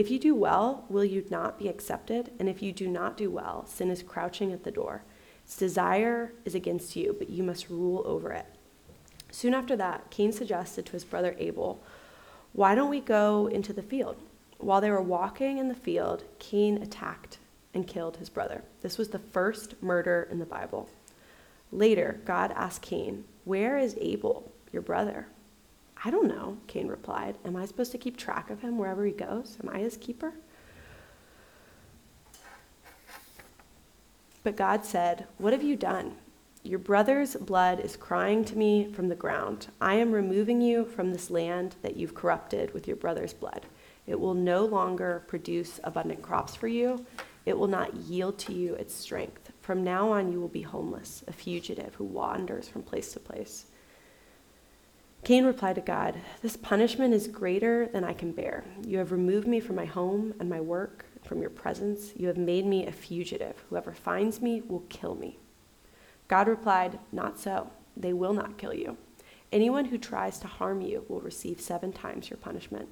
If you do well, will you not be accepted? And if you do not do well, sin is crouching at the door. Its desire is against you, but you must rule over it. Soon after that, Cain suggested to his brother Abel, Why don't we go into the field? While they were walking in the field, Cain attacked and killed his brother. This was the first murder in the Bible. Later, God asked Cain, Where is Abel, your brother? I don't know, Cain replied. Am I supposed to keep track of him wherever he goes? Am I his keeper? But God said, What have you done? Your brother's blood is crying to me from the ground. I am removing you from this land that you've corrupted with your brother's blood. It will no longer produce abundant crops for you. It will not yield to you its strength. From now on, you will be homeless, a fugitive who wanders from place to place. Cain replied to God, This punishment is greater than I can bear. You have removed me from my home and my work, from your presence. You have made me a fugitive. Whoever finds me will kill me. God replied, Not so. They will not kill you. Anyone who tries to harm you will receive seven times your punishment.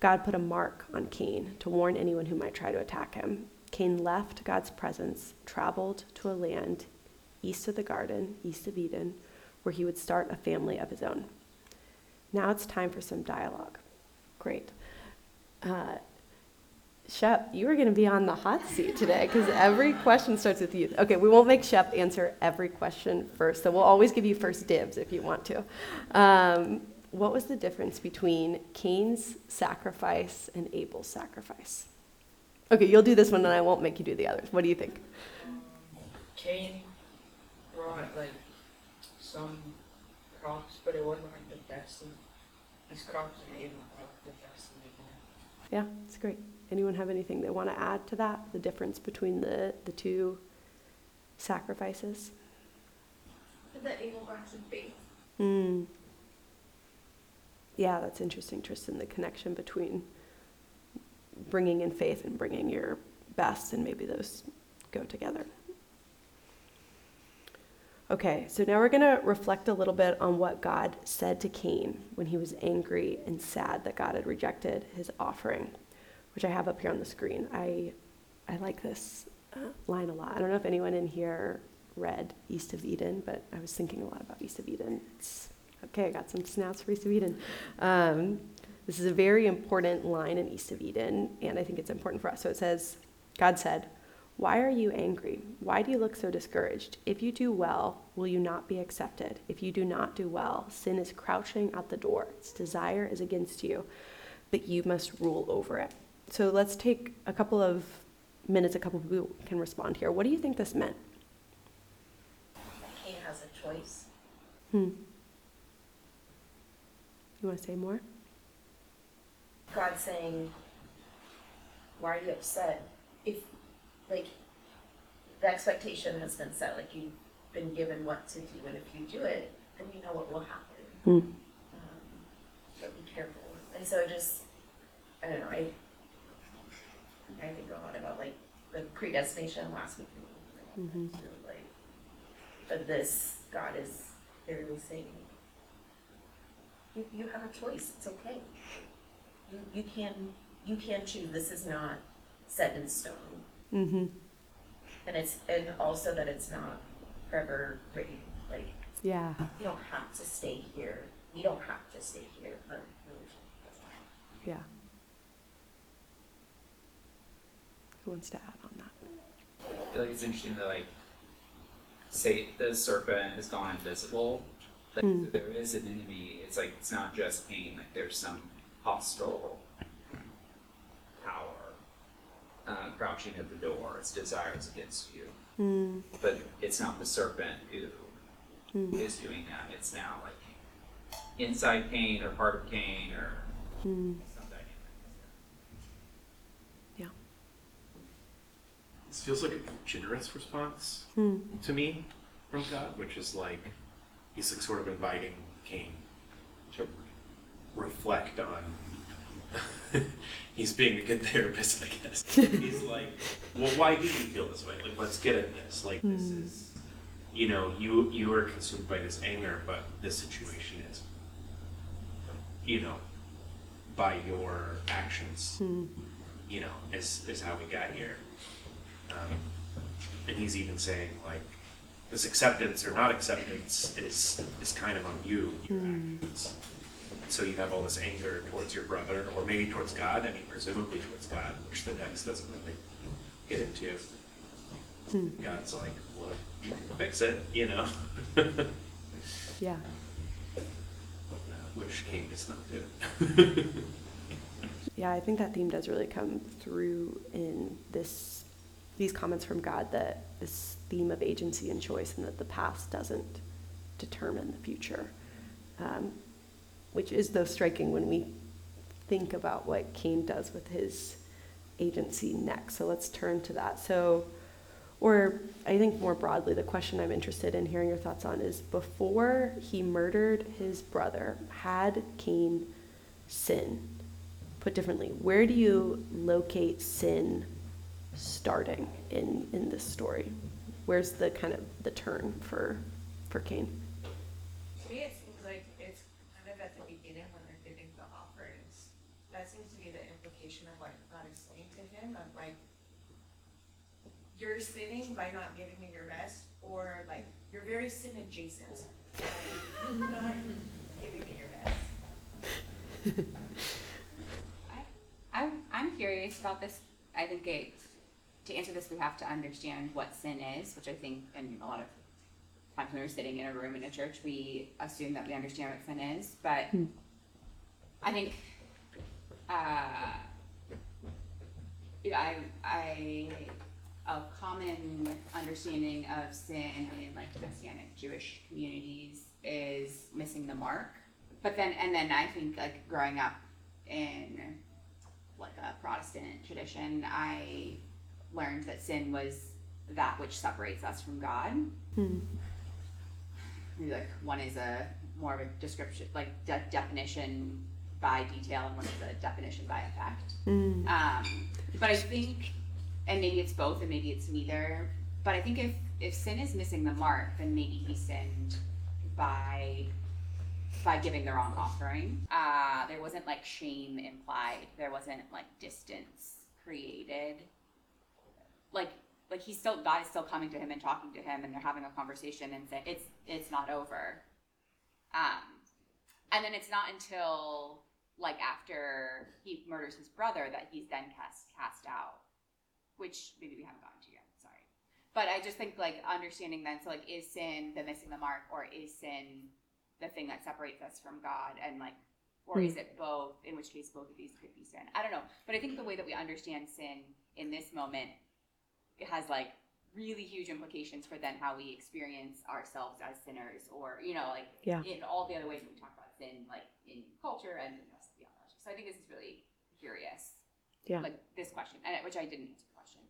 God put a mark on Cain to warn anyone who might try to attack him. Cain left God's presence, traveled to a land east of the garden, east of Eden, where he would start a family of his own. Now it's time for some dialogue. Great. Uh, Shep, you are going to be on the hot seat today because every question starts with you. Okay, we won't make Shep answer every question first, so we'll always give you first dibs if you want to. Um, what was the difference between Cain's sacrifice and Abel's sacrifice? Okay, you'll do this one and I won't make you do the others. What do you think? Cain brought like some crops, but it wasn't like the best. Of, these crops are even the best. Of yeah, it's great. Anyone have anything they want to add to that? The difference between the, the two sacrifices? That Abel brought some faith. Mm. Yeah, that's interesting, Tristan. The connection between bringing in faith and bringing your best, and maybe those go together. Okay, so now we're going to reflect a little bit on what God said to Cain when he was angry and sad that God had rejected his offering, which I have up here on the screen. I, I like this uh, line a lot. I don't know if anyone in here read East of Eden, but I was thinking a lot about East of Eden. It's, okay, I got some snaps for East of Eden. Um, this is a very important line in East of Eden, and I think it's important for us. So it says, God said, why are you angry? Why do you look so discouraged? If you do well, will you not be accepted? If you do not do well, sin is crouching at the door. Its desire is against you, but you must rule over it. So let's take a couple of minutes, a couple of people can respond here. What do you think this meant? Cain has a choice. Hmm. You want to say more? God saying, Why are you upset? Like the expectation has been set, like you've been given what to do, and if you do it, then you know what will happen. Hmm. Um, but be careful. And so just, I don't know. I I think a lot about like the predestination last week. Mm-hmm. Like, but this God is clearly saying, you you have a choice. It's okay. You you can you can choose. This is not set in stone. Mm-hmm. And it's and also that it's not forever written. Like Yeah. you don't have to stay here. You don't have to stay here. But Yeah. Who wants to add on that? I feel like it's interesting that like say the serpent has gone invisible. Like so there is an enemy. It's like it's not just pain. Like there's some hostile power uh, crouching at the door. Its desires against you. Mm. But it's not the serpent who Mm. is doing that. It's now like inside Cain or part of Cain or Mm. some dynamic. Yeah. This feels like a generous response Mm. to me from God, which is like he's like sort of inviting Cain to reflect on. he's being a good therapist, I guess. he's like, well, why do you feel this way? Like, let's get at this. Like, this is, you know, you you are consumed by this anger, but this situation is, you know, by your actions. Mm. you know, is, is how we got here. Um, and he's even saying like, this acceptance or not acceptance is, is kind of on you, your actions. So you have all this anger towards your brother, or maybe towards God, I mean presumably towards God, which the text doesn't really get into. God's like, well, you can fix it, you know? Yeah. Which Cain does not do. Yeah, I think that theme does really come through in this these comments from God that this theme of agency and choice and that the past doesn't determine the future. Um, which is though striking when we think about what Cain does with his agency next. So let's turn to that. So or I think more broadly, the question I'm interested in hearing your thoughts on is before he murdered his brother, had Cain sin? Put differently, where do you locate sin starting in, in this story? Where's the kind of the turn for for Cain? To me, it seems like it's kind of at the beginning when they're giving the offerings. That seems to be the implication of what God is saying to him, of like, you're sinning by not giving me your best, or like, you're very sin adjacent. by Not giving me your best. I, I'm, I'm curious about this. I think it, to answer this, we have to understand what sin is, which I think, and a lot of times when we're sitting in a room in a church, we assume that we understand what sin is. But I think, uh, yeah, I, I, a common understanding of sin in like Messianic Jewish communities is missing the mark. But then, and then I think like growing up in like a Protestant tradition, I learned that sin was that which separates us from God. Hmm. Maybe like one is a more of a description, like de- definition by detail, and one is a definition by effect. Mm. Um, but I think, and maybe it's both, and maybe it's neither. But I think if if sin is missing the mark, then maybe he sinned by by giving the wrong offering. Uh, there wasn't like shame implied. There wasn't like distance created. Like like he's still God is still coming to him and talking to him, and they're having a conversation and saying it's it's not over. Um, and then it's not until like after he murders his brother that he's then cast cast out, which maybe we haven't gotten to yet. Sorry, but I just think like understanding then. So like, is sin the missing the mark, or is sin the thing that separates us from God, and like, or is hmm. it both? In which case, both of these could be sin. I don't know, but I think the way that we understand sin in this moment it has like really huge implications for then how we experience ourselves as sinners, or you know, like Yeah. in all the other ways that we talk about sin, like in culture and in theology. So I think this is really curious, Yeah. like this question, and which I didn't answer the question,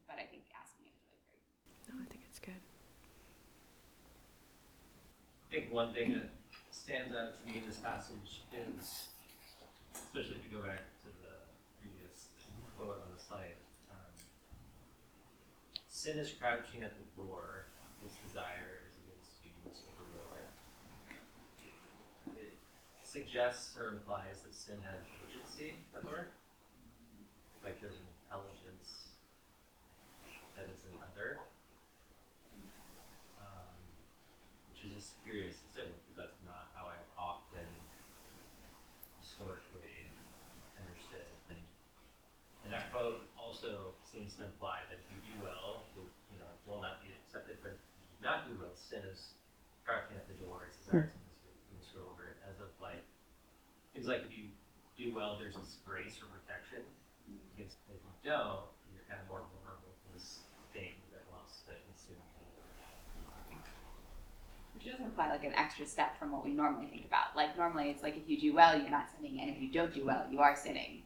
but I think asking it is really great. No, I think it's good. I think one thing that stands out to me in this passage is, especially if you go back to the previous quote on the slide, um, sin is crouching at the door, its desire is against you, its overruler. It suggests or implies that sin has agency at the door, like there's an intelligence Um, which is just curious to say because that's not how I've often historically understood. And, and that quote also seems to imply that if you do well, you, you know, will not be accepted. But not do well, sin is crouching at the door. It's desires to screw over it. As of like, seems like if you do well, there's this grace or protection. If you don't, you're kind of more vulnerable to this thing that wants to consume you. Like an extra step from what we normally think about. Like normally it's like if you do well, you're not sinning, and if you don't do well, you are sinning.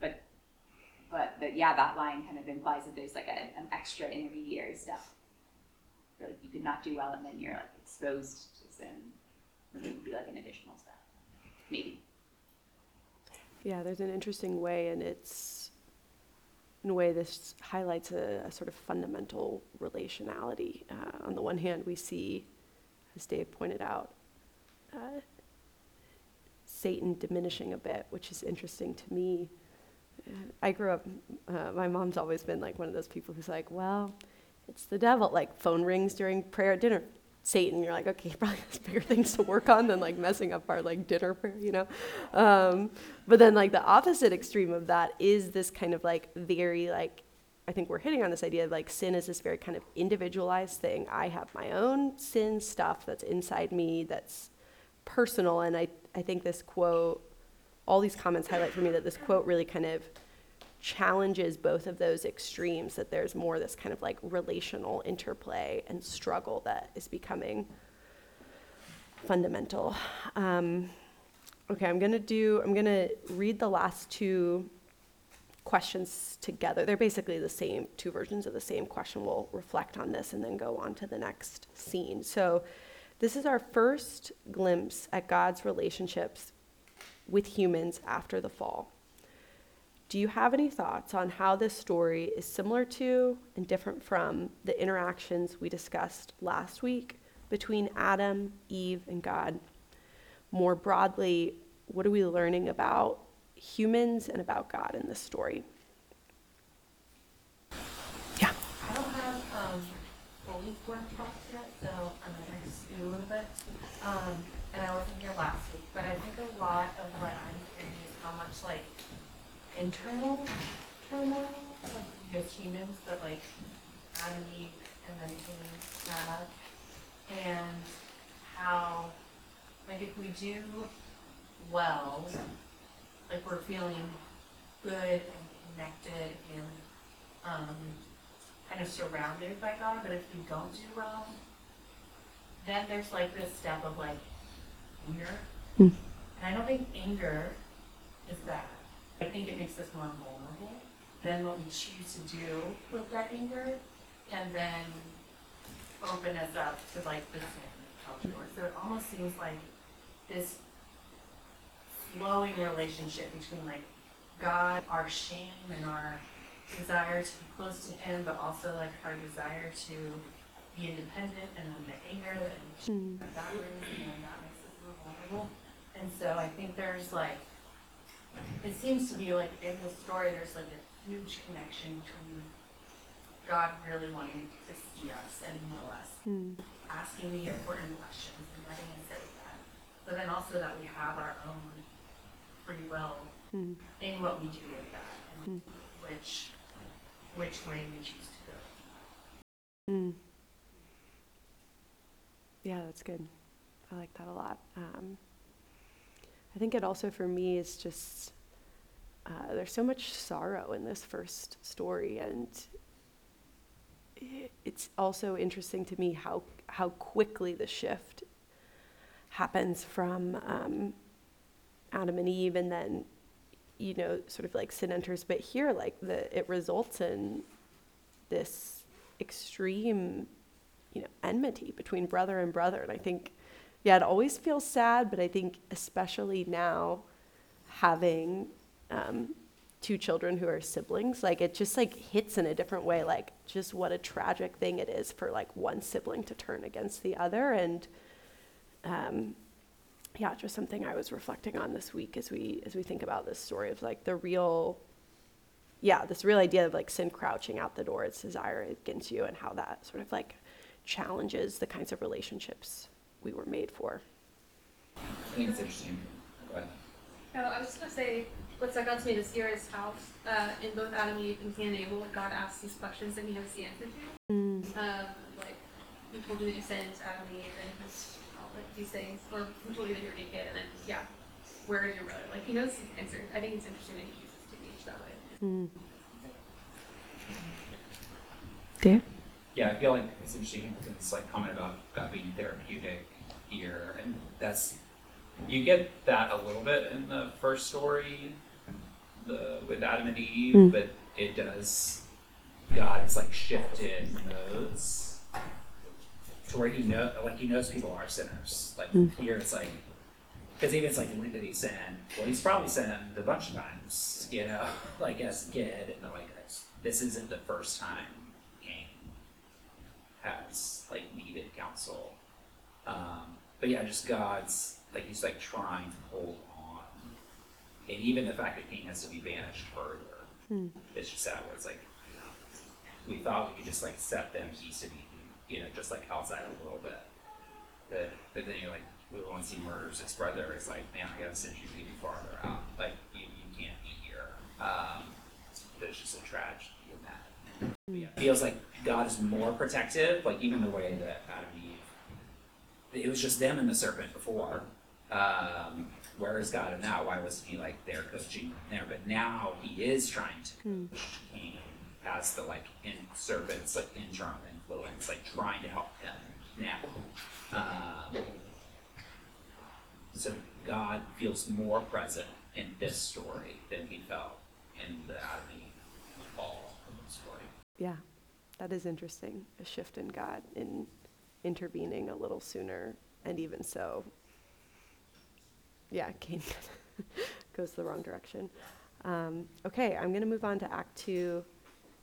But but but yeah, that line kind of implies that there's like a, an extra intermediary step. Where, like you could not do well, and then you're like exposed to sin. It would be like an additional step, maybe. Yeah, there's an interesting way, and it's in a way this highlights a, a sort of fundamental relationality. Uh, on the one hand, we see, as Dave pointed out, uh, Satan diminishing a bit, which is interesting to me. I grew up, uh, my mom's always been like one of those people who's like, well, it's the devil. Like, phone rings during prayer at dinner. Satan, you're like, okay, he probably has bigger things to work on than like messing up our like dinner prayer, you know? Um, but then, like, the opposite extreme of that is this kind of like very, like, I think we're hitting on this idea of like sin is this very kind of individualized thing. I have my own sin stuff that's inside me that's personal. And I, I think this quote, all these comments highlight for me that this quote really kind of challenges both of those extremes that there's more this kind of like relational interplay and struggle that is becoming fundamental um, okay i'm to do i'm to read the last two questions together. They're basically the same two versions of the same question. We'll reflect on this and then go on to the next scene. So this is our first glimpse at god's relationships with humans after the fall. Do you have any thoughts on how this story is similar to and different from the interactions we discussed last week between Adam, Eve, and God? More broadly, what are we learning about humans and about God in this story? Yeah. I don't have, um, fully formed yet, so I'm gonna do a little bit. Um, and I wasn't here last week, but I think a lot of what I'm hearing is how much like internal turmoil of with humans that like Adam and Eve and then Cain had. And how, like if we do well, like we're feeling good and connected and um, kind of surrounded by God, but if we don't do well, then there's like this step of like fear. Hmm. And I don't think anger is bad. I think it makes us more vulnerable than what we choose to do with that anger, and then open us up to like this culture. So it almost seems like this flowing relationship between like God, our shame and our desire to be close to Him, but also like our desire to be independent and then the anger and that brings and then that makes us more vulnerable. And so I think there's like, it seems to be like in the story, there's like a huge connection between God really wanting to see us and know us, Hmm. asking the important questions and letting us say that. But then also that we have our own free well Hmm. in what we do with that and which which way we choose to go. Mm. Yeah, that's good. I like that a lot. Um, I think it also for me is just uh, there's so much sorrow in this first story, and it's also interesting to me how how quickly the shift happens from um, Adam and Eve, and then you know sort of like sin enters. But here, like the it results in this extreme you know enmity between brother and brother. And i think yeah it always feels sad but i think especially now having um, two children who are siblings like it just like hits in a different way. Like just what a tragic thing it is for like one sibling to turn against the other. And um, yeah just something i was reflecting on this week as we as we think about this story of like the real yeah, this real idea of like sin crouching out the door, its desire against you, and how that sort of like challenges the kinds of relationships we were made for. I think it's interesting. Go ahead. No, I was just gonna say, what stuck out to me this year is how, uh, in both Adam and Eve and Cain and Abel, God asks these questions and he has the answer to. Um, like, who told you that you sinned, Adam and Eve, and who's, all like, these things, or who told you that you were naked, and then, yeah, where is your brother? Like, he knows the answer. I think it's interesting that he uses to teach that way. Dan? Yeah, I feel like it's interesting because it's like comment about God being therapeutic here, and that's you get that a little bit in the first story, the with Adam and Eve, Mm. but it does God is like shifted modes to where he know like he knows people are sinners. Like here, it's like because even it's like when did he sin? Well, he's probably sinned a bunch of times, you know, like as a kid, and they're like this isn't the first time Cain has like needed counsel. Um, but yeah, just God's like he's like trying to hold on and even the fact that Cain has to be banished further, Hmm. it's just sad. Where it's like we thought we could just like set them east of Eden, you know, just like outside a little bit. But, but then you're like, we once see murders his brother, it's like, man, I gotta send you even farther out. Like you, you can't be here. Um, there's just a tragedy in that. Yeah, it feels like God is more protective, like even the way that Adam and Eve, it was just them and the serpent before. Um, where is God now? Why wasn't he like there coaching there? But now he is trying to coach Cain as the like in serpent's like internal influence, like trying to help him now. Um, so God feels more present in this story than he felt in the Adam and fall story. Yeah, that is interesting. A shift in God in intervening a little sooner, and even so, yeah, Cain goes the wrong direction. Um, okay, I'm going to move on to Act Two,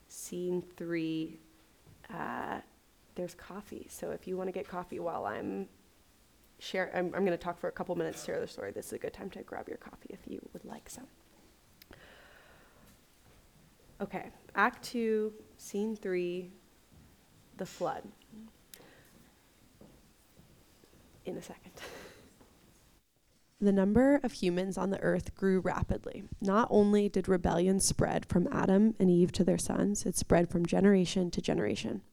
Scene Three. Uh, there's coffee, so if you want to get coffee while I'm share, I'm, I'm going to talk for a couple minutes, share the story. This is a good time to grab your coffee if you would like some. Okay, Act Two, Scene Three, the flood. In a second. The number of humans on the earth grew rapidly. Not only did rebellion spread from Adam and Eve to their sons, it spread from generation to generation.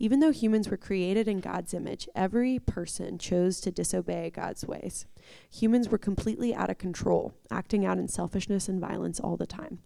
Even though humans were created in God's image, every person chose to disobey God's ways. Humans were completely out of control, acting out in selfishness and violence all the time.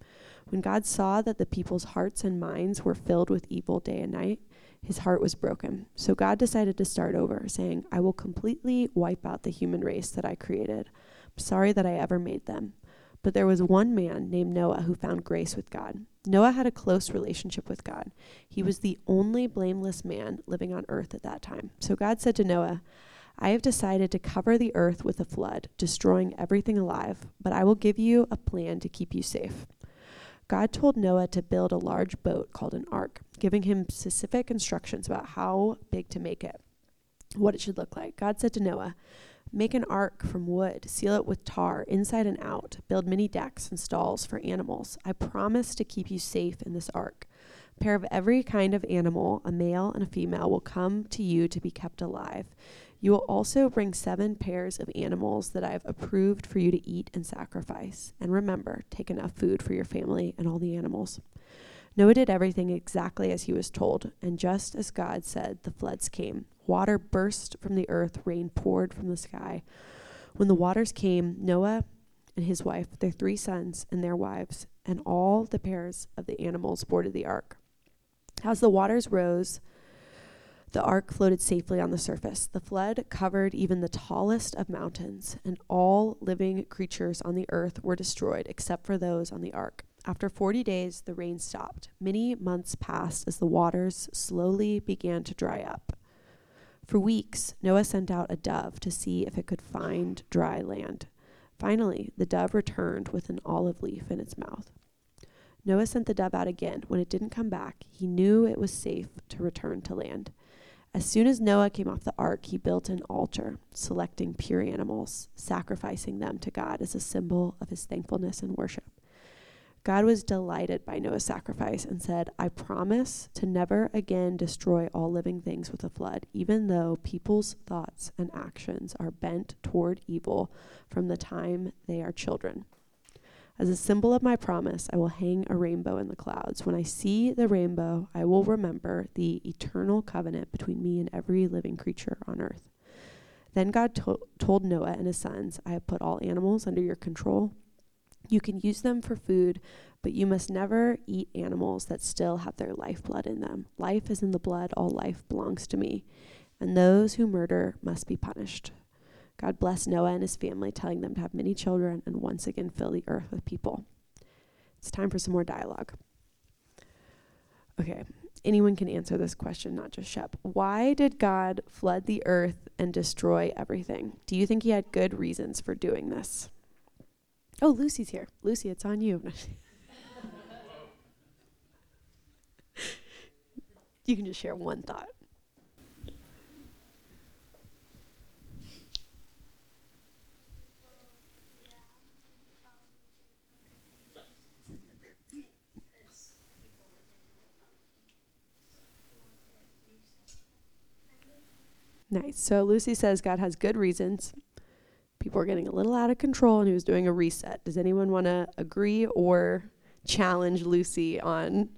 When God saw that the people's hearts and minds were filled with evil day and night, his heart was broken. So God decided to start over, saying, I will completely wipe out the human race that I created. I'm sorry that I ever made them. But there was one man named Noah who found grace with God. Noah had a close relationship with God. He was the only blameless man living on earth at that time. So God said to Noah, I have decided to cover the earth with a flood, destroying everything alive, but I will give you a plan to keep you safe. God told Noah to build a large boat called an ark, giving him specific instructions about how big to make it, what it should look like. God said to Noah, Make an ark from wood, seal it with tar inside and out, build many decks and stalls for animals. I promise to keep you safe in this ark. A pair of every kind of animal, a male and a female, will come to you to be kept alive. You will also bring seven pairs of animals that I have approved for you to eat and sacrifice. And remember, take enough food for your family and all the animals. Noah did everything exactly as he was told, and just as God said, the floods came. Water burst from the earth, rain poured from the sky. When the waters came, Noah and his wife, their three sons, and their wives, and all the pairs of the animals boarded the ark. As the waters rose, the ark floated safely on the surface. The flood covered even the tallest of mountains, and all living creatures on the earth were destroyed except for those on the ark. After 40 days, the rain stopped. Many months passed as the waters slowly began to dry up. For weeks, Noah sent out a dove to see if it could find dry land. Finally, the dove returned with an olive leaf in its mouth. Noah sent the dove out again. When it didn't come back, he knew it was safe to return to land. As soon as Noah came off the ark, he built an altar, selecting pure animals, sacrificing them to God as a symbol of his thankfulness and worship. God was delighted by Noah's sacrifice and said, I promise to never again destroy all living things with a flood, even though people's thoughts and actions are bent toward evil from the time they are children. As a symbol of my promise, I will hang a rainbow in the clouds. When I see the rainbow, I will remember the eternal covenant between me and every living creature on earth. Then God to- told Noah and his sons, I have put all animals under your control. You can use them for food, but you must never eat animals that still have their lifeblood in them. Life is in the blood, all life belongs to me, and those who murder must be punished. God blessed Noah and his family, telling them to have many children and once again fill the earth with people. It's time for some more dialogue. Okay, anyone can answer this question, not just Shep. Why did God flood the earth and destroy everything? Do you think he had good reasons for doing this? Oh, Lucy's here. Lucy, it's on you. you can just share one thought. Nice. So Lucy says God has good reasons. People are getting a little out of control and he was doing a reset. Does anyone want to agree or challenge Lucy on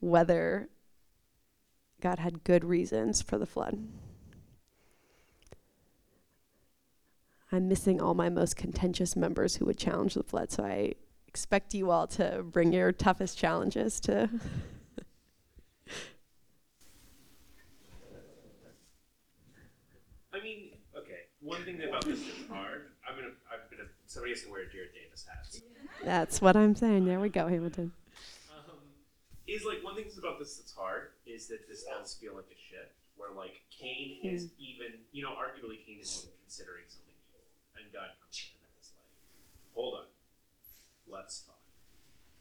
whether God had good reasons for the flood? I'm missing all my most contentious members who would challenge the flood, so I expect you all to bring your toughest challenges to. I mean, okay. One thing about this that's hard. I'm gonna. I'm gonna. Somebody has to wear a Jared Davis hats. That's what I'm saying. There we go, Hamilton. Um, is like one thing about this that's hard is that this does feel like a shift where like Cain is even. You know, arguably Cain is even considering something evil, and God comes in and is like, "Hold on, let's talk."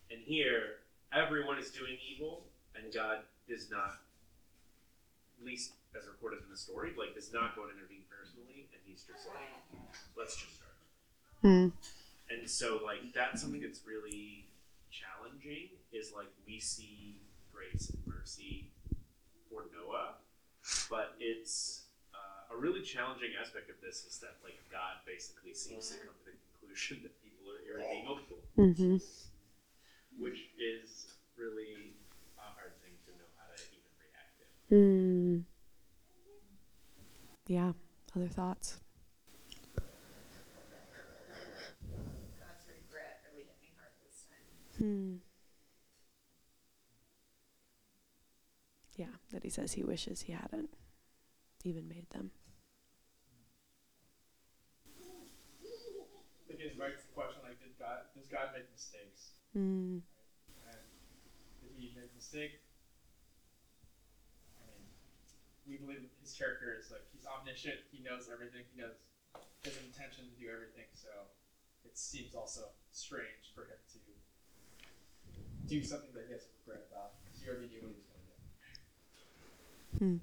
And here, everyone is doing evil, and God does not, least as recorded in the story, like does not go and intervene personally, and he's just like, "Let's just start." Hmm. And so, like, that's something that's really challenging is like we see grace and mercy for Noah, but it's uh, a really challenging aspect of this is that, like, God basically seems to come to the conclusion that people are irredeemable, Mm-hmm. which is really a hard thing to know how to even react to. Hmm. Yeah. Other thoughts? God's regret really hit me hard this time. Hmm. Yeah, that he says he wishes he hadn't even made them. Again, begs the question like, did God does God make mistakes? Hmm. And did he make a mistake? I mean, we believe that his character is like he's omniscient. He knows everything. He knows his intention to do everything. So it seems also strange for him to do something that he has to regret about. Because he already knew what he was going to do. Hmm.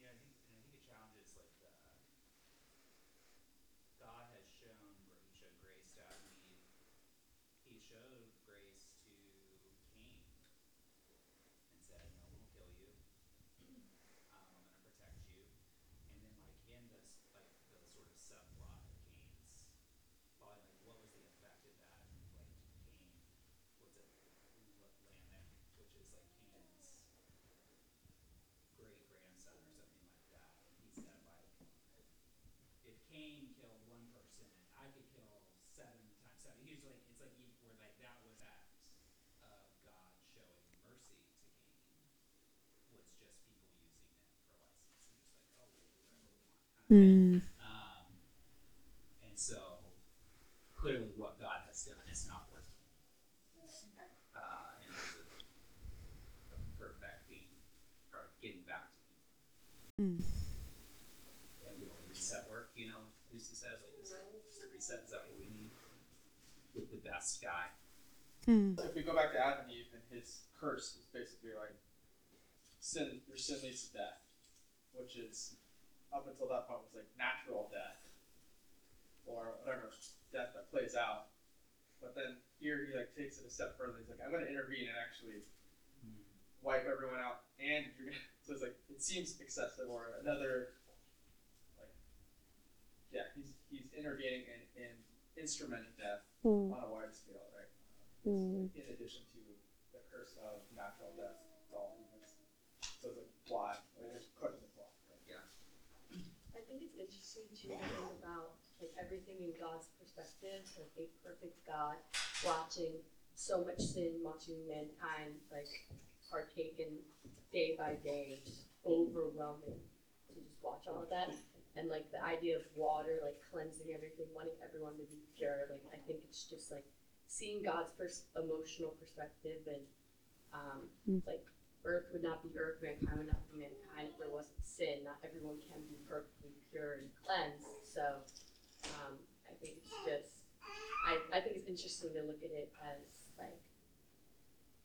Yeah, I think, and I think the challenge is like the God has shown where He showed grace to Adam and Eve. He showed grace to Cain and said, "No one will kill you. Um, I'm going to protect you." And then, like in this, like the sort of subplot of Cain's falling, like what was the effect of that? Like Cain, what's it, L- Lamech, which is like Cain's great grandson or something like that. And he said like, if Cain killed one person, I could kill seven times seven. He was like, it's like he, where like that was act of God showing mercy to Cain was just people using it for license. And just like, oh, we'll do whatever we want. Kind of thing. Hmm. Um, and so clearly what God has done is not working. Uh, in terms of, of perfecting or getting back to people. Hmm. And will reset work, you know, Lucy says, like, is just reset, is that what we need? With the best guy. Hmm. If we go back to Adam and Eve and his curse is basically like sin. Your sin leads to death, which is up until that point was like natural death or whatever death that plays out. But then here he like takes it a step further. He's like, I'm going to intervene and actually wipe everyone out, and you're gonna. So it's like it seems excessive or another like yeah, he's he's intervening and, and instrumenting death Hmm. on a wide scale, right? Hmm. In addition to the curse of natural death, it's all humans. So it's like plot, like there's quite a plot. Right? I think it's interesting to think about like everything in God's perspective, like a perfect God watching so much sin, watching mankind like partake in day by day, just overwhelming to just watch all of that. And like the idea of water, like cleansing everything, wanting everyone to be pure, like I think it's just like seeing God's pers- emotional perspective and um, Mm. like earth would not be earth, mankind would not be mankind if there wasn't sin. Not everyone can be perfectly pure and cleansed. So um, I think it's just, I, I think it's interesting to look at it as like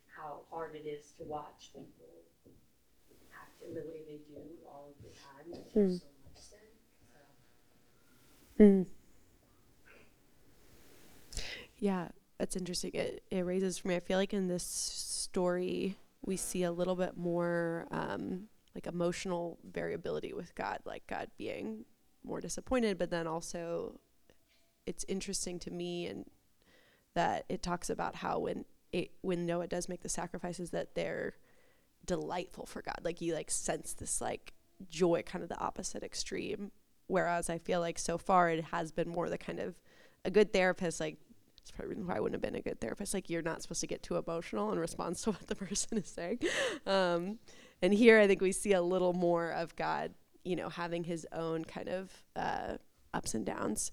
how hard it is to watch people act in the way they do all of the time. Like, there's so much sin. So. Mm. Yeah, that's interesting. It, it raises for me. I feel like in this story we see a little bit more um, like emotional variability with God, like God being more disappointed, but then also it's interesting to me and that it talks about how when it when Noah does make the sacrifices that they're delightful for God. Like you like sense this like joy, kind of the opposite extreme. Whereas I feel like so far it has been more the kind of a good therapist, like it's probably why I wouldn't have been a good therapist. Like you're not supposed to get too emotional in response to what the person is saying. Um, and here I think we see a little more of God, you know, having his own kind of uh, ups and downs.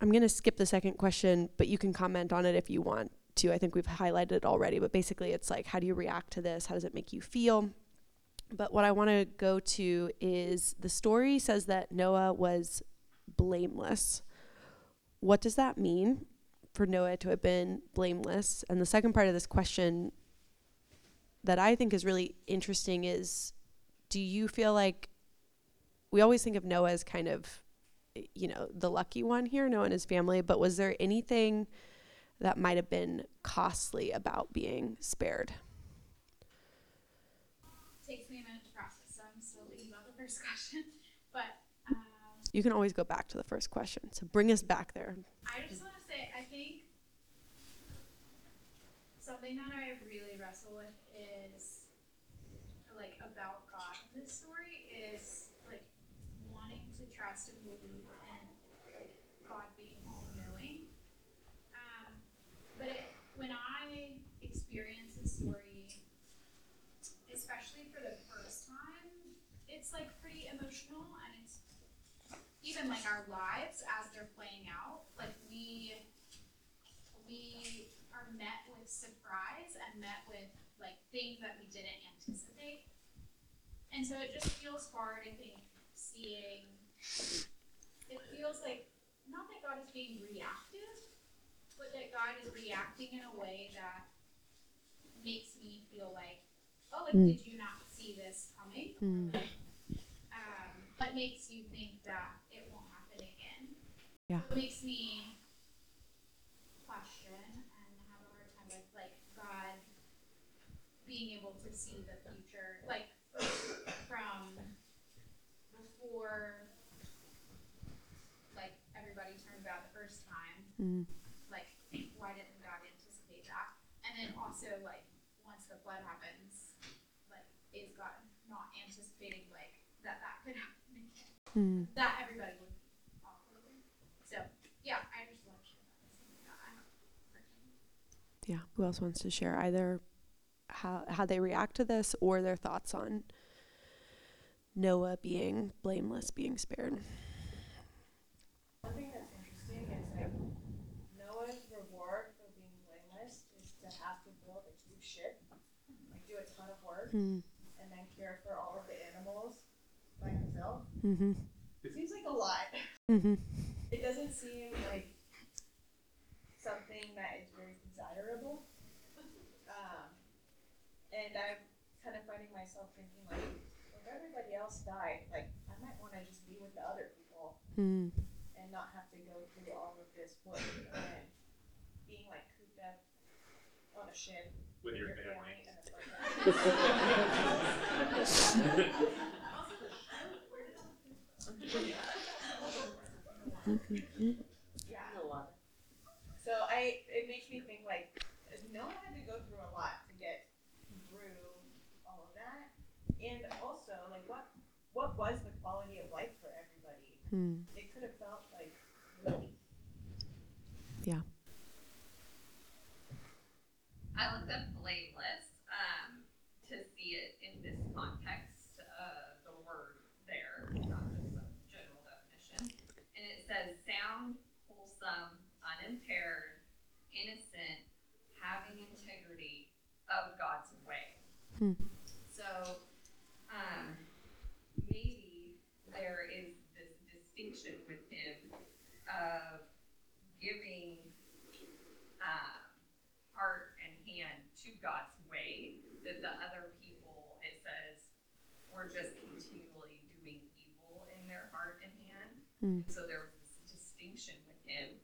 I'm going to skip the second question, but you can comment on it if you want to. I think we've highlighted it already, but basically it's like, how do you react to this? How does it make you feel? But what I want to go to is the story says that Noah was blameless. What does that mean for Noah to have been blameless? And the second part of this question that I think is really interesting is do you feel like we always think of Noah as kind of you know, the lucky one here, Noah and his family, but was there anything that might have been costly about being spared? Takes me a minute to process, so I'm still thinking about the first question. But um, You can always go back to the first question. So bring us back there. I just want to say, I think something that I really wrestle with is like about God in this story is like wanting to trust and believe in like God being all knowing. Um, but it, when I experience the story, especially for the first time, it's like pretty emotional and it's even like our lives as they're playing out, like we we are met with surprise and met with like things that we didn't anticipate. And so it just feels hard, I think, seeing it feels like not that God is being reactive, but that God is reacting in a way that makes me feel like, oh, like, Mm. did you not see this coming? Mm. Um, but makes you think that it won't happen again. Yeah. It makes me question and have a hard time with like God being able to see the future, like from before like everybody turned bad the first time. Mm. Like why didn't God anticipate that? And then also like once the flood happens, like is God not anticipating like that that could happen? Mm. that everybody would walk over. So yeah, I just want to share that. It's something that I'm working. Yeah. Who else wants to share either how how they react to this or their thoughts on Noah being blameless, being spared? One thing that's interesting is like Noah's reward for being blameless is to have to build a huge ship, like do a ton of work, Mm. and then care for all of the animals by himself. Mm-hmm. Seems like a lot. Mm-hmm. It doesn't seem like something that is very desirable. Um, and I'm kind of finding myself thinking like, if everybody else died, like I might want to just be with the other people Mm. and not have to go through all of this work and being like cooped up on a ship With your family. and it's like Yeah. So I, it makes me think like, no one had to go through a lot to get through all of that. And also, like, what, what was the quality of life for everybody? Mm. It could have felt like really Yeah. I looked up blameless um, to see it in this context, uh, the word there, not just a general definition. And it says sound, wholesome, unimpaired, innocent, having integrity of God's way. Hmm. So um, maybe there is this distinction with him of giving um, heart and hand to God's way, that the other people, it says, were just continually doing evil in their heart and hand. Mm. So there was this distinction with him.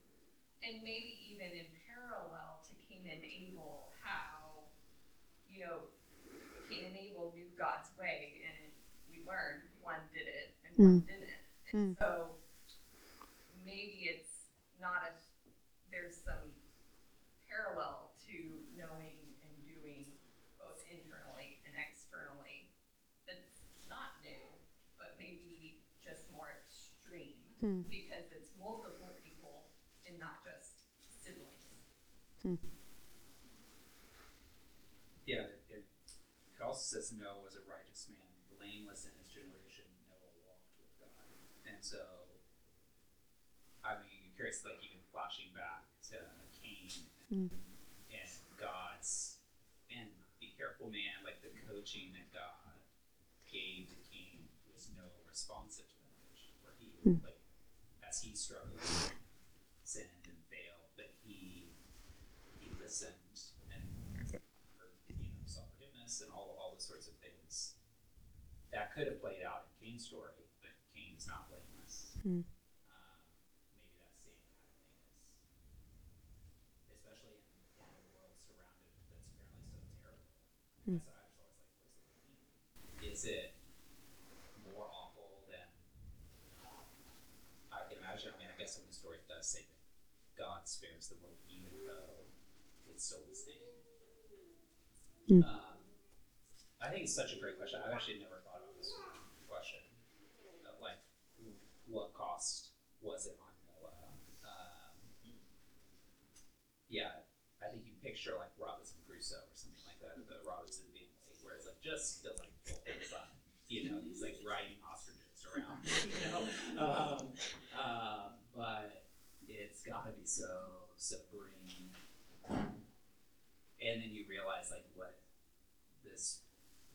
And maybe even in parallel to Cain and Abel, how, you know, Cain and Abel knew God's way, and we learned one did it and one didn't. And so maybe it's not a there's some parallel to knowing and doing both internally and externally that's not new, but maybe just more extreme because it's multiple people and not just siblings. Hmm. Yeah, it, it it also says Noah was a righteous man, blameless in his generation. Noah walked with God, and so I mean, I'm curious, like even flashing back to Cain hmm. and God's and be careful, man. Like the coaching that God gave to Cain was no responsive to that coaching, where he like as he struggled, sinned and failed, but he he listened and for, you know, sought forgiveness and all, all those sorts of things. That could have played out in Cain's story, but Cain's not blameless. Um, maybe that same kind thing is, especially in, in a world surrounded that's apparently so I was always like? Is it more awful than I can imagine? I mean, I guess in the story it does say that God spares the world even though it's so distinct. Um, I think it's such a great question. I've actually never thought about this question of like, what cost was it on Noah? Um, yeah, I think you picture like Robinson Crusoe or something like that, the Robinson family, where it's like just the like fun, you know, he's like riding ostriches around, you know. Um, uh, but it's got to be so submarine and then you realize like what this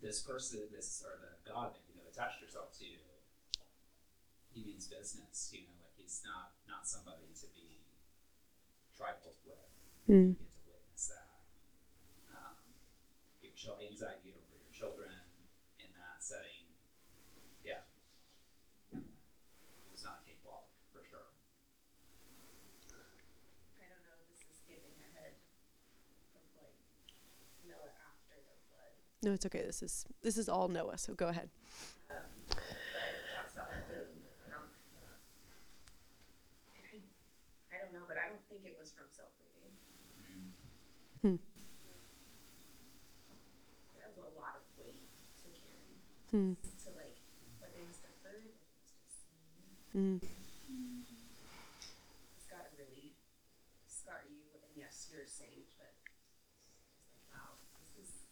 this person this or the god that you have attached yourself to he means business you know like he's not not somebody to be trifled with. You get to witness that. Um, child anxiety over your children in that setting yeah it was not a cakewalk for sure I don't know, this is getting ahead of like Noah after the flood. No, it's okay. This is this is all Noah, so go ahead. But it talks about the, I, I don't know, but I don't think it was from self-pity. Hmm. That was a lot of weight to carry, Hmm. to like, what they must have heard, what they seen. Mm. It's gotta really scar you, and yes, you're but it's like, wow, this is,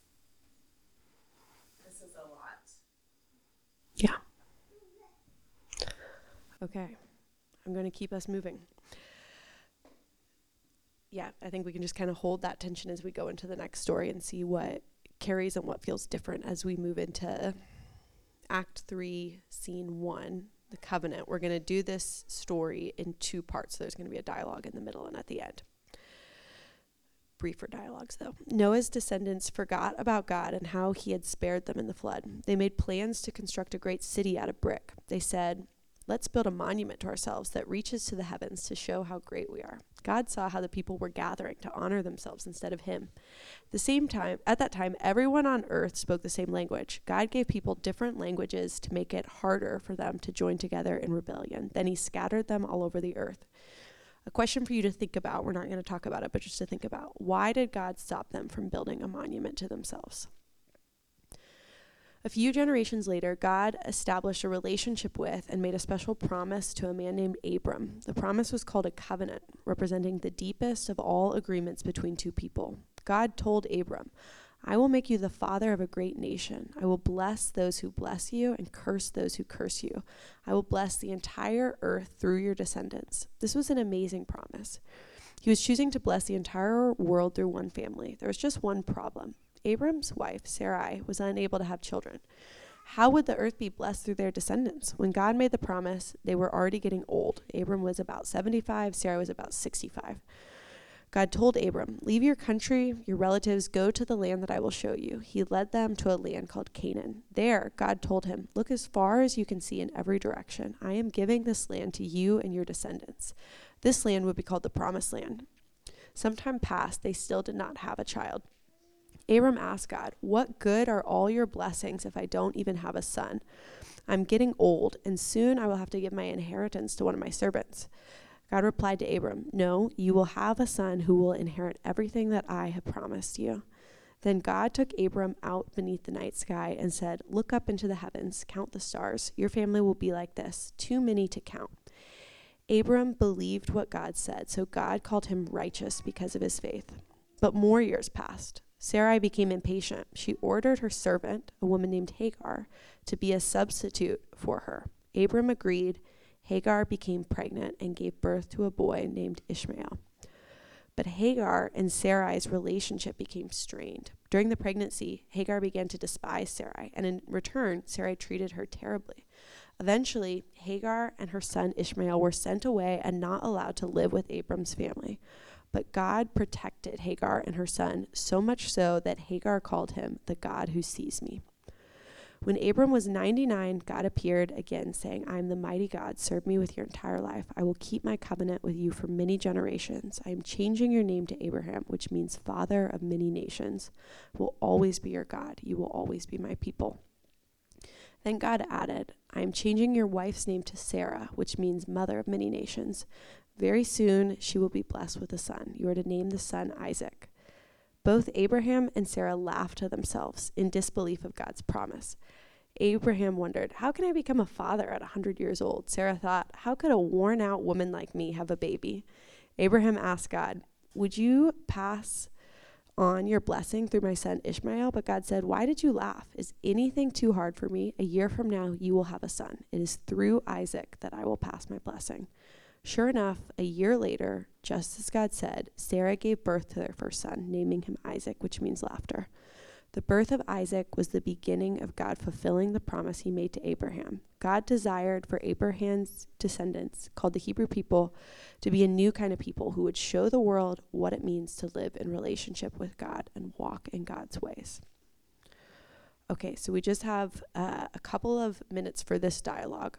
a lot. Yeah. Okay. I'm going to keep us moving. Yeah, I think we can just kind of hold that tension as we go into the next story and see what carries and what feels different as we move into Act 3, Scene 1, the covenant. We're going to do this story in two parts. So There's going to be a dialogue in the middle and at the end. Briefer dialogues, though. Noah's descendants forgot about God and how he had spared them in the flood. They made plans to construct a great city out of brick. They said, Let's build a monument to ourselves that reaches to the heavens to show how great we are. God saw how the people were gathering to honor themselves instead of him. the same time, at that time, everyone on earth spoke the same language. God gave people different languages to make it harder for them to join together in rebellion. Then he scattered them all over the earth. A question for you to think about. We're not going to talk about it, but just to think about. Why did God stop them from building a monument to themselves? A few generations later, God established a relationship with and made a special promise to a man named Abram. The promise was called a covenant, representing the deepest of all agreements between two people. God told Abram, I will make you the father of a great nation. I will bless those who bless you and curse those who curse you. I will bless the entire earth through your descendants. This was an amazing promise. He was choosing to bless the entire world through one family. There was just one problem. Abram's wife, Sarai, was unable to have children. How would the earth be blessed through their descendants? When God made the promise, they were already getting old. Abram was about 75, Sarah was about 65. God told Abram, Leave your country, your relatives, go to the land that I will show you. He led them to a land called Canaan. There, God told him, Look as far as you can see in every direction. I am giving this land to you and your descendants. This land would be called the Promised Land. Some time passed, they still did not have a child. Abram asked God, What good are all your blessings if I don't even have a son? I'm getting old, and soon I will have to give my inheritance to one of my servants. God replied to Abram, No, you will have a son who will inherit everything that I have promised you. Then God took Abram out beneath the night sky and said, Look up into the heavens, count the stars. Your family will be like this, too many to count. Abram believed what God said, so God called him righteous because of his faith. But more years passed. Sarai became impatient. She ordered her servant, a woman named Hagar, to be a substitute for her. Abram agreed. Hagar became pregnant and gave birth to a boy named Ishmael. But Hagar and Sarai's relationship became strained. During the pregnancy, Hagar began to despise Sarai, and in return, Sarai treated her terribly. Eventually, Hagar and her son Ishmael were sent away and not allowed to live with Abram's family. But God protected Hagar and her son, so much so that Hagar called him the God who sees me. When Abram was 99, God appeared again, saying, I am the mighty God. Serve me with your entire life. I will keep my covenant with you for many generations. I am changing your name to Abraham, which means father of many nations. I will always be your God. You will always be my people. Then God added, I am changing your wife's name to Sarah, which means mother of many nations. Very soon she will be blessed with a son. You are to name the son Isaac. Both Abraham and Sarah laughed to themselves in disbelief of God's promise. Abraham wondered, How can I become a father at a 100 years old? Sarah thought, How could a worn out woman like me have a baby? Abraham asked God, Would you pass on your blessing through my son Ishmael. But God said, Why did you laugh? Is anything too hard for me? A year from now, you will have a son. It is through Isaac that I will pass my blessing. Sure enough, a year later, just as God said, Sarah gave birth to their first son, naming him Isaac, which means laughter. The birth of Isaac was the beginning of God fulfilling the promise he made to Abraham. God desired for Abraham's descendants, called the Hebrew people, to be a new kind of people who would show the world what it means to live in relationship with God and walk in God's ways. Okay, so we just have uh, a couple of minutes for this dialogue.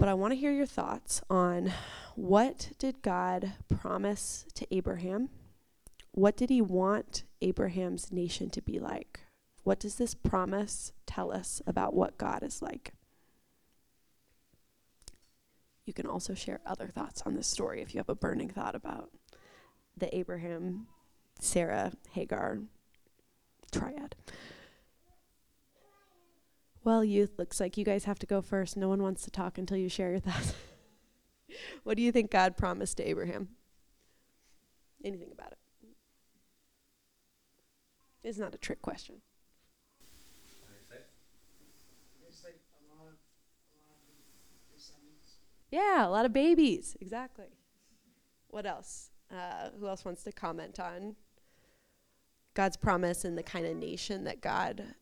But I want to hear your thoughts on what did God promise to Abraham? What did he want Abraham's nation to be like? What does this promise tell us about what God is like? You can also share other thoughts on this story if you have a burning thought about the Abraham, Sarah, Hagar triad. Well, youth, looks like you guys have to go first. No one wants to talk until you share your thoughts. what do you think God promised to Abraham? Anything about it? It's not a trick question. Yeah, a lot of babies. Exactly. What else? Uh, who else wants to comment on God's promise and the kind of nation that God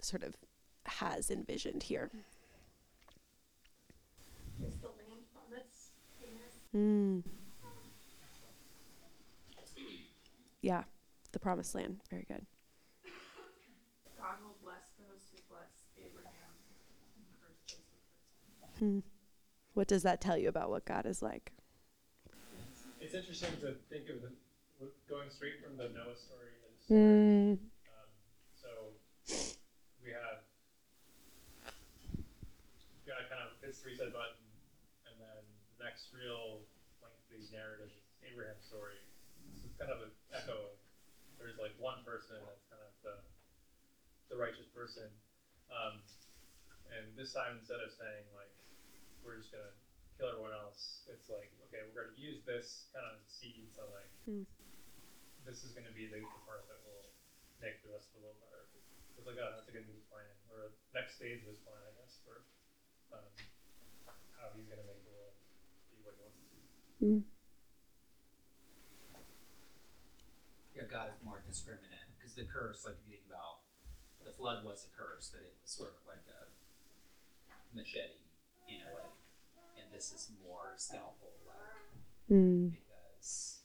sort of has envisioned here? Is the land promise famous? Mm. Yeah, the promised land. Very good. God will bless those who bless Abraham and curse those who curse Hmm. What does that tell you about what God is like? It's interesting to think of the going straight from the Noah story the story. Mm. Um, so we have got kind of hits the reset button, and then the next real lengthy narrative is Abraham's story. This is kind of an echo. Of, there's like one person that's kind of the the righteous person, um, and this time instead of saying like we're just gonna kill everyone else, it's like okay, we're gonna use this kind of seed to like Hmm. this is gonna be the, the part that will make the rest of the world better. It's like, oh, that's a good new plan, or next stage of his plan, I guess, for um, how he's gonna make the world be what he wants it to be. Mm. Yeah, God is more discriminate because the curse, like if you think about the flood was a curse, but it was sort of like a machete in a way, and this is more scalpel like Mm. because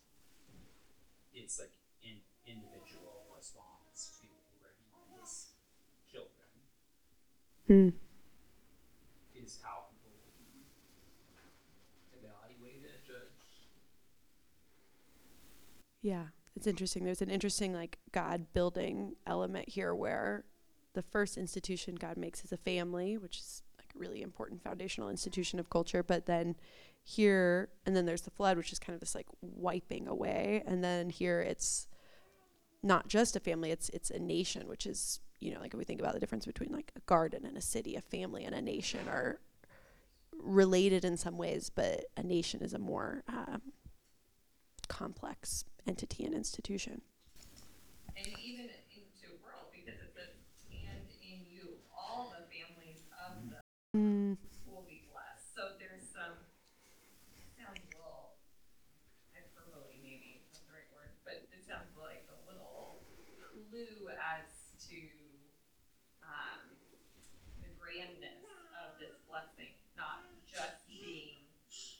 it's like in individual response to Abraham's children Mm. is how people evaluate it, judge. Yeah, it's interesting. There's an interesting like God building element here where the first institution God makes is a family, which is like a really important foundational institution of culture. But then here, and then there's the flood, which is kind of this like wiping away. And then here it's not just a family, it's it's a nation, which is, you know, like if we think about the difference between like a garden and a city, a family and a nation are related in some ways, but a nation is a more um, complex entity and institution. And even into world, because it says, and in you, all the families of the Mm, will be blessed. So there's some, sounds a little, hyperbole maybe, is not the right word, but it sounds like a little clue as to, um, the grandness of this blessing, not just being,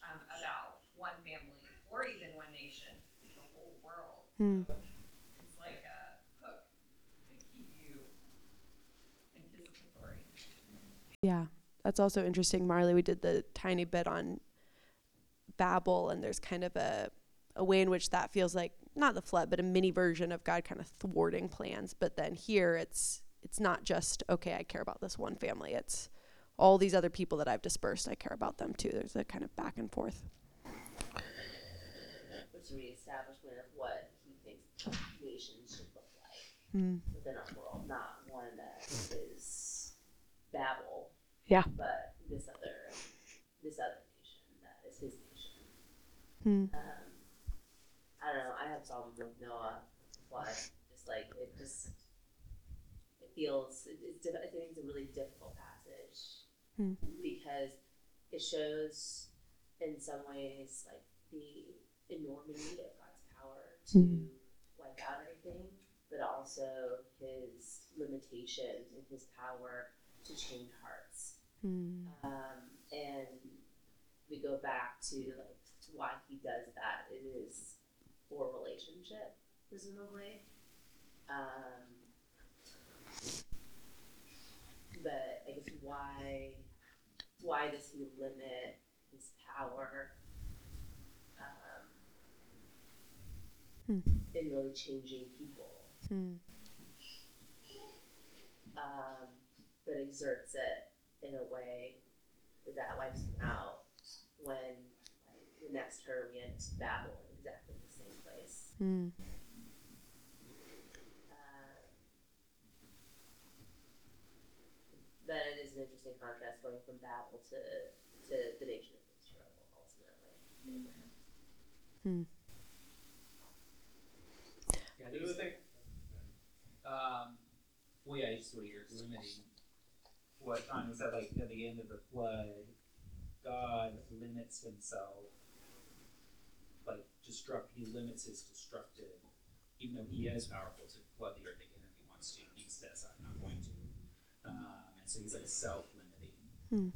um, about one family or even one nation, the whole world. Mm, It's like a hook to keep you anticipatory. yeah, that's also interesting, Marley. We did the tiny bit on Babel, and there's kind of a a way in which that feels like not the flood, but a mini version of God kind of thwarting plans. But then here, it's it's not just okay. I care about this one family. It's all these other people that I've dispersed. I care about them too. There's a kind of back and forth. Which is a reestablishment of what nations should look like Mm. within our world, not one that is Babel. Yeah. But this other, this other nation that is his nation. Mm. Um, I don't know. I have problems with Noah, flood. Just like it just, it feels. It, it's. I think it's a really difficult passage Hmm. because it shows, in some ways, like the enormity of God's power to Hmm. Wipe out everything, but also His limitations and His power to change hearts. Mm. Um, and we go back to like why he does that. It is for relationship, presumably. Um, but I guess why why does he limit his power um, Hmm. in really changing people? Mm. um, but exerts it in a way that wipes him out when like, the next term we had Babel in exactly the same place. Mm. Uh, but it is an interesting contrast going from Babel to, to the nation of Israel ultimately. Mm. Yeah, The other thing, Um, well, yeah, just what you're limiting. What Tanya said, like at the end of the flood, God limits himself, like destruct. He limits his destructive, even though he is powerful to flood the earth again if he wants to. He says, "I'm not going to," um, and so he's like self-limiting. Hmm.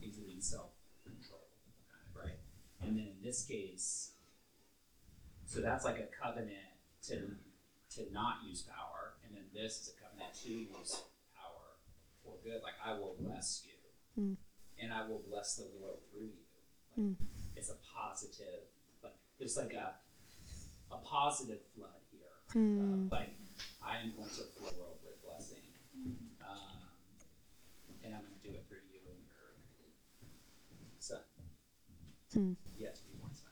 He's in self-control, of, right? And then in this case, so that's like a covenant to to not use power, and then this is a covenant to use power for good. Like I will bless you, Mm. and I will bless the world through you. Like, Mm. It's a positive, like there's like a a positive flood here. Mm. Uh, like I am going to fill the world with blessing, um, and I'm going to do it through you and your son. Hmm. Yes, be one son.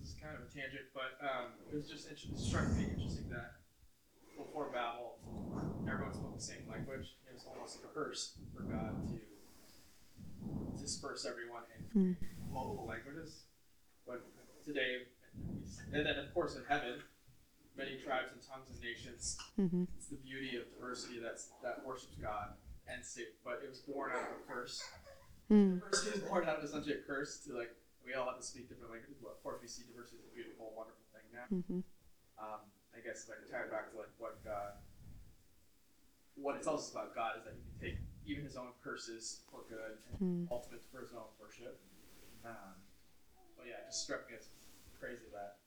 this is kind of a tangent, but um, it was just it struck me interesting that before Babel, everyone spoke the same language. It was almost a curse for God to disperse everyone in multiple languages. But today, and then of course in heaven, many tribes and tongues and nations. Mm-hmm. It's the beauty of diversity that's that worships God and sa- but it was born out of a curse. Mm. Diversity is born out of essentially a curse to like we all have to speak different languages. But of course, we see diversity as a beautiful, wonderful thing now. Mm-hmm. Um, I guess if I could tie it back to like what God, what it tells us about God is that He can take even His own curses for good and Mm. ultimate for His own worship. Um, but yeah, it just struck me as crazy that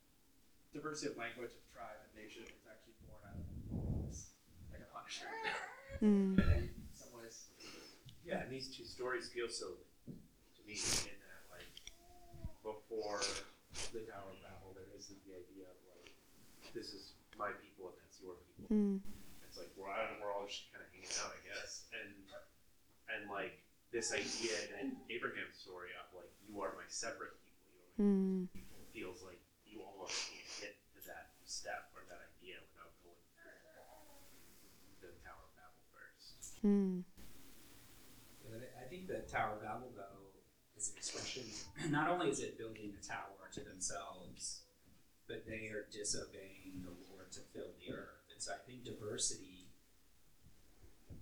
diversity of language, of tribe, and nation is actually born out of this, like a punishment Mm. in some ways. Yeah, and these two stories feel so to me in that like before the Tower of Babel, there this is the idea of like, this is my people and that's your people. Mm. It's like we're all, we're all just kind of hanging out, I guess, and and like this idea in Abraham's story of like you are my separate people, you are my Mm. people feels like you almost can't get to that step or that idea without going through the Tower of Babel first. Mm. I- I think the Tower of Babel, though, is an expression. Not only is it building a tower to themselves, but they are disobeying the Lord to fill the earth. And so I think diversity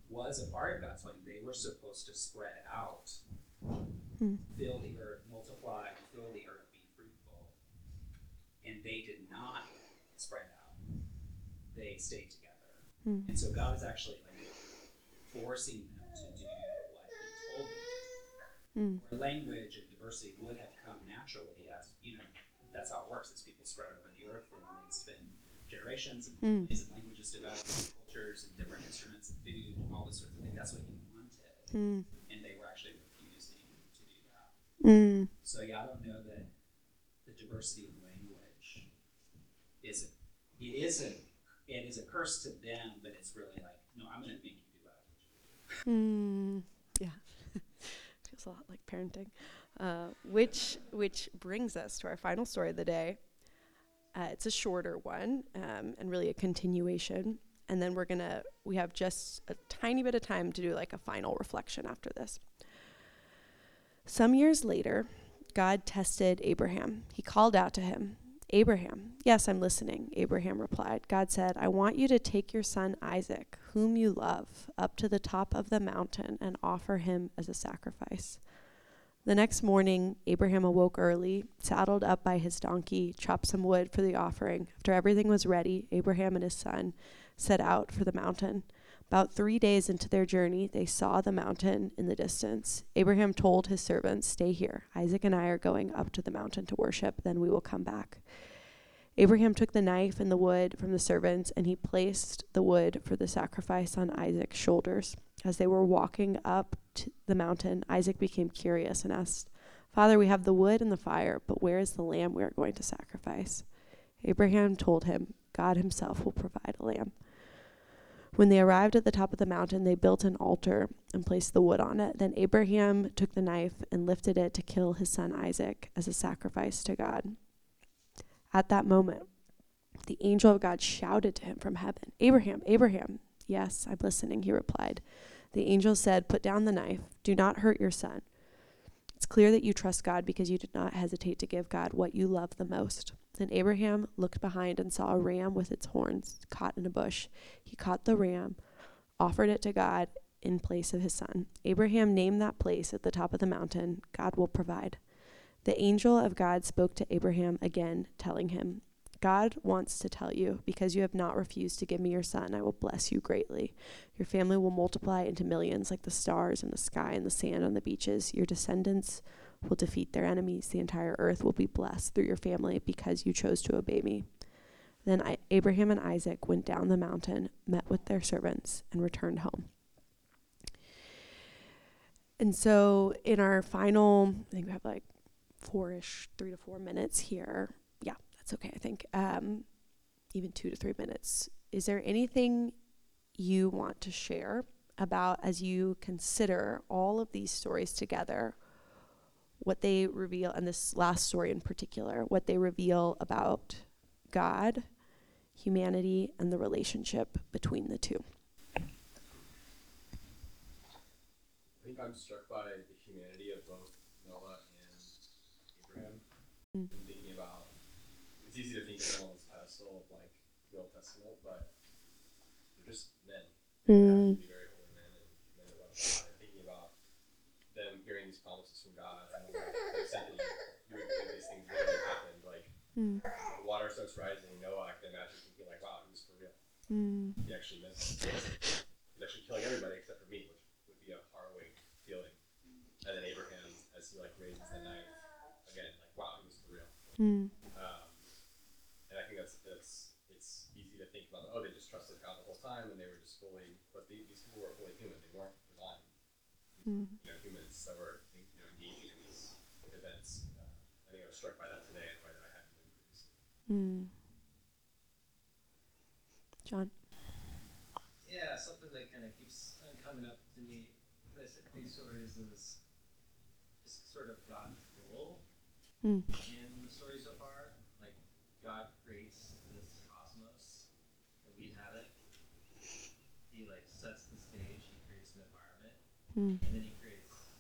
was a part of God's plan. They were supposed to spread out, Hmm. fill the earth, multiply, fill the earth, be fruitful. And they did not spread out. They stayed together. Hmm. And so God is actually like forcing them to do what He told them. to Mm. do. Language and diversity would have come naturally, as you know, that's how it works. As people spread over the earth, and they spend generations and Mm. and languages developing cultures and different instruments and food and all this sort of thing. That's what He wanted, Mm. and they were actually refusing to do that. Mm. So yeah, I don't know that the diversity of language is a, it is a it is a curse to them, but it's really like no, I'm going to make you do that. Mm, yeah, feels a lot like parenting. Uh, which which brings us to our final story of the day. Uh, it's a shorter one um, and really a continuation. And then we're gonna we have just a tiny bit of time to do like a final reflection after this. Some years later, God tested Abraham. He called out to him, Abraham. Yes, I'm listening, Abraham replied. God said, I want you to take your son Isaac, whom you love, up to the top of the mountain and offer him as a sacrifice. The next morning, Abraham awoke early, saddled up by his donkey, chopped some wood for the offering. After everything was ready, Abraham and his son set out for the mountain. About three days into their journey, they saw the mountain in the distance. Abraham told his servants, Stay here. Isaac and I are going up to the mountain to worship, then we will come back. Abraham took the knife and the wood from the servants, and he placed the wood for the sacrifice on Isaac's shoulders. As they were walking up the mountain, Isaac became curious and asked, Father, we have the wood and the fire, but where is the lamb we are going to sacrifice? Abraham told him, God himself will provide a lamb. When they arrived at the top of the mountain, they built an altar and placed the wood on it. Then Abraham took the knife and lifted it to kill his son Isaac as a sacrifice to God. At that moment, the angel of God shouted to him from heaven, Abraham, Abraham. Yes, I'm listening, he replied. The angel said, Put down the knife. Do not hurt your son. It's clear that you trust God because you did not hesitate to give God what you love the most. Then Abraham looked behind and saw a ram with its horns caught in a bush. He caught the ram, offered it to God in place of his son. Abraham named that place at the top of the mountain, God will provide. The angel of God spoke to Abraham again, telling him, God wants to tell you, because you have not refused to give me your son, I will bless you greatly. Your family will multiply into millions like the stars in the sky and the sand on the beaches. Your descendants will defeat their enemies. The entire earth will be blessed through your family because you chose to obey me. Then I, Abraham and Isaac went down the mountain, met with their servants, and returned home. And so, in our final, I think we have like four ish, three to four minutes here. That's okay, I think. Um, even two to three minutes. Is there anything you want to share about as you consider all of these stories together? What they reveal, and this last story in particular, what they reveal about God, humanity, and the relationship between the two. I think I'm struck by the humanity of both Noah and Abraham. Mm. About it's easy to think of them on this pedestal of like the Old Testament, but they're just men. They have to be very holy men and men that God. And thinking about them hearing these promises from God and like, that you, you would believe these things really happened. Like Mm. the water starts rising, Noah, I can imagine thinking like, wow, he was for real. Mm. He actually meant it. He's actually killing everybody except for me, which would be a harrowing feeling. And then Abraham, as he like raises the knife, again, like wow, he was for real. Mm. Um, and I think that's that's it's easy to think about. Oh, they just trusted God the whole time, and they were just fully. But the, these people were fully human. They weren't divine. Mm. You know, humans that were you know engaging in these events. Uh, I think I was struck by that today, and by that I hadn't been previously. Mm. John? Yeah, something that kind of keeps coming up to me with these stories is just sort of God's role Mm. in the story so far. Like God creates this cosmos that we inhabit. He like sets the stage. He creates an environment, Mm. and then he creates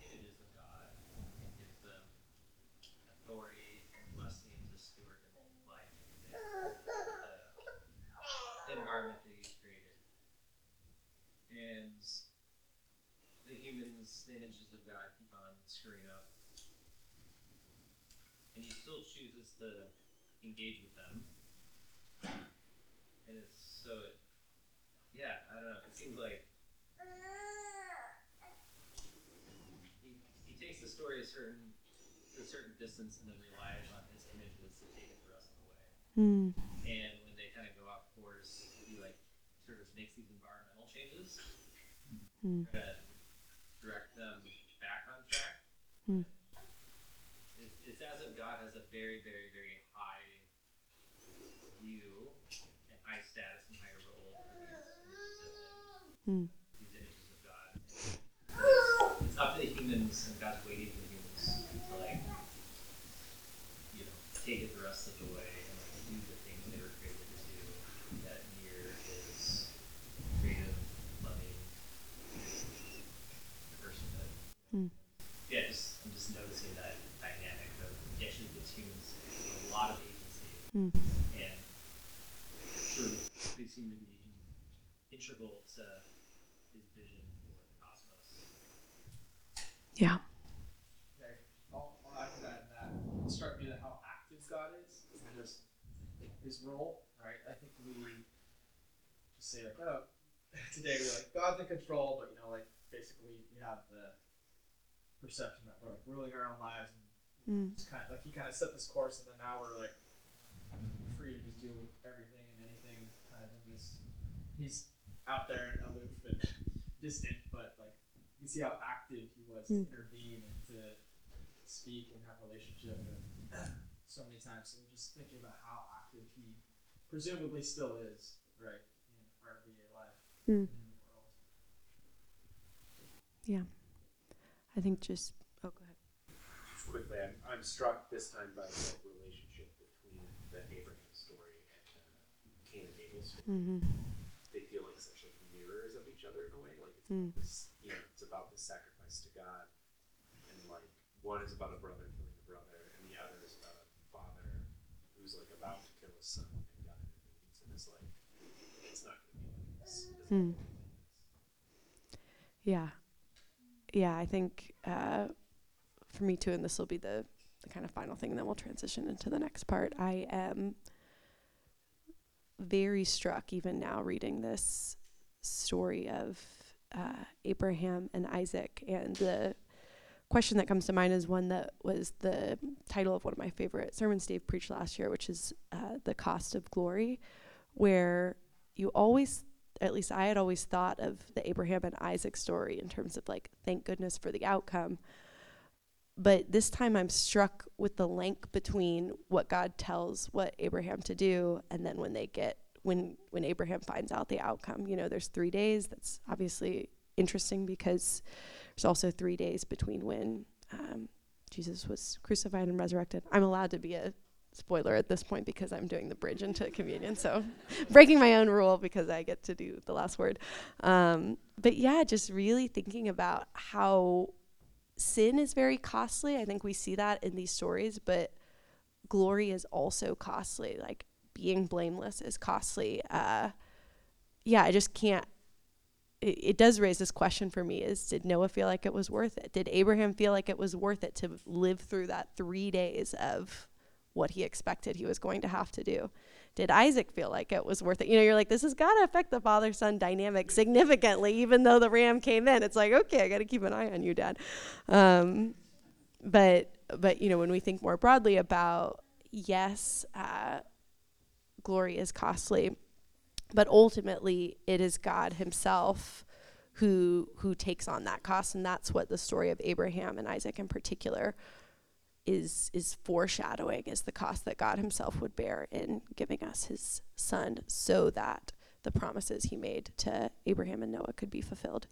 images of God and gives them authority and blessing to steward the life, the, the environment that he's created. And the humans, the images of God, keep on screwing up. And he still chooses to engage with them. And it's so, it, yeah, I don't know. It seems like he, he takes the story a certain a certain distance and then relies on his images to take it the rest of the way. Mm. And when they kind of go off course, he like sort of makes these environmental changes Mm. that direct them back on track. Mm. It, it's as if God has a very, very, very high view and high status and higher role for these, Mm. God. It's up to the humans and God's waiting for the humans to like, you know, take it the rest of the way and like do the things they were created to do. That near is creative, loving personhood. Mm. Yeah, just I'm just noticing that dynamic of he actually gives humans a lot of agency Mm. and of they seem to be integral to Yeah. Okay, I'll, I'll add to that, that it struck me that how active God is, and just his role, right? I think we just say like, oh, today we're like, God's in control, but you know, like basically we have the perception that we're like ruling our own lives and Mm. kind of like he kind of set this course, and then now we're like free to just do everything and anything, kind of in this. He's out there and aloof and distant, but like you can see how active he was to Mm. intervene and to speak and have a relationship and so many times. So just thinking about how active he presumably still is, right, in our everyday life Mm. in the world. Yeah. I think just. Oh, go ahead. Just quickly, I'm, I'm struck this time by the relationship between the Abraham story and uh, Cain and Abel story. Mm-hmm. They feel like such like mirrors of each other in a way. It's Mm. about you know, it's about the sacrifice to God, and like one is about a brother killing a brother, and the other is about a father who's like about to kill his son, and God intervenes, and it's like it's not going to be like this. Mm. like. Yeah. Yeah, I think uh, for me too, and this will be the, the kind of final thing, and then we'll transition into the next part. I am very struck, even now, reading this story of uh, Abraham and Isaac. And the question that comes to mind is one that was the title of one of my favorite sermons Dave preached last year, which is uh, The Cost of Glory, where you always at least I had always thought of the Abraham and Isaac story in terms of like, thank goodness for the outcome. But this time I'm struck with the link between what God tells what Abraham to do and then when they get when when Abraham finds out the outcome. You know, there's three days. That's obviously interesting because there's also three days between when um, Jesus was crucified and resurrected. I'm allowed to be a spoiler at this point because I'm doing the bridge into communion. So breaking my own rule because I get to do the last word. Um, but yeah, just really thinking about how sin is very costly. I think we see that in these stories, but glory is also costly. Like being blameless is costly. Uh, yeah, I just can't. It, it does raise this question for me: Is did Noah feel like it was worth it? Did Abraham feel like it was worth it to live through that three days of what he expected he was going to have to do. Did Isaac feel like it was worth it? You know, you're like, this has got to affect the father son dynamic significantly, even though the ram came in. It's like, okay, I got to keep an eye on you, Dad. Um, but but you know, when we think more broadly about yes, uh, glory is costly, but ultimately it is God Himself who who takes on that cost, and that's what the story of Abraham and Isaac in particular is is foreshadowing is the cost that God himself would bear in giving us his son so that the promises he made to Abraham and Noah could be fulfilled.